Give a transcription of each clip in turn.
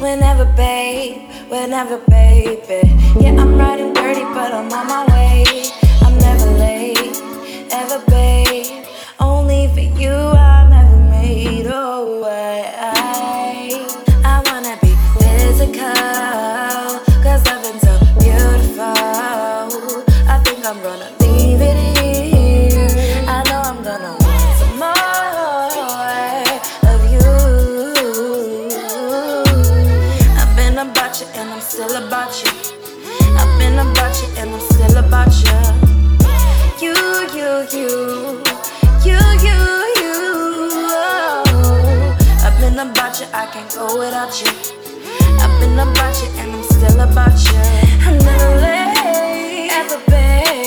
Whenever, babe, whenever, baby. Yeah, I'm riding dirty, but I'm on my way. You and I'm still about you. I've been about you and I'm still about you. You, you, you, you, you, you. Oh, I've been about you, I can't go without you. I've been about you and I'm still about you. I'm never late, ever babe.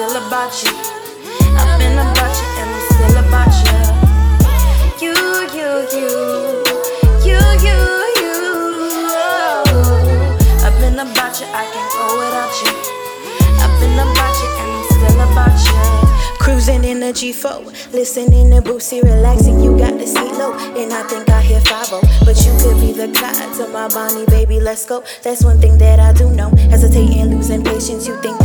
Still about you. I've been about you and I'm still about you. You, you, you, you, you, you. Oh, I've been about you, I can't go without you. I've been about you and I'm still about you. Cruising in the G4, listening to Boosie, relaxing. You got the seat low, and I think I hear 5 But you could be the Clyde to my Bonnie, baby. Let's go. That's one thing that I do know. Hesitating, losing patience. You think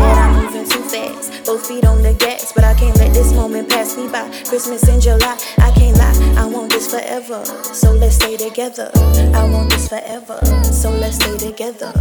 Both feet on the gas, but I can't let this moment pass me by. Christmas in July, I can't lie. I want this forever, so let's stay together. I want this forever, so let's stay together.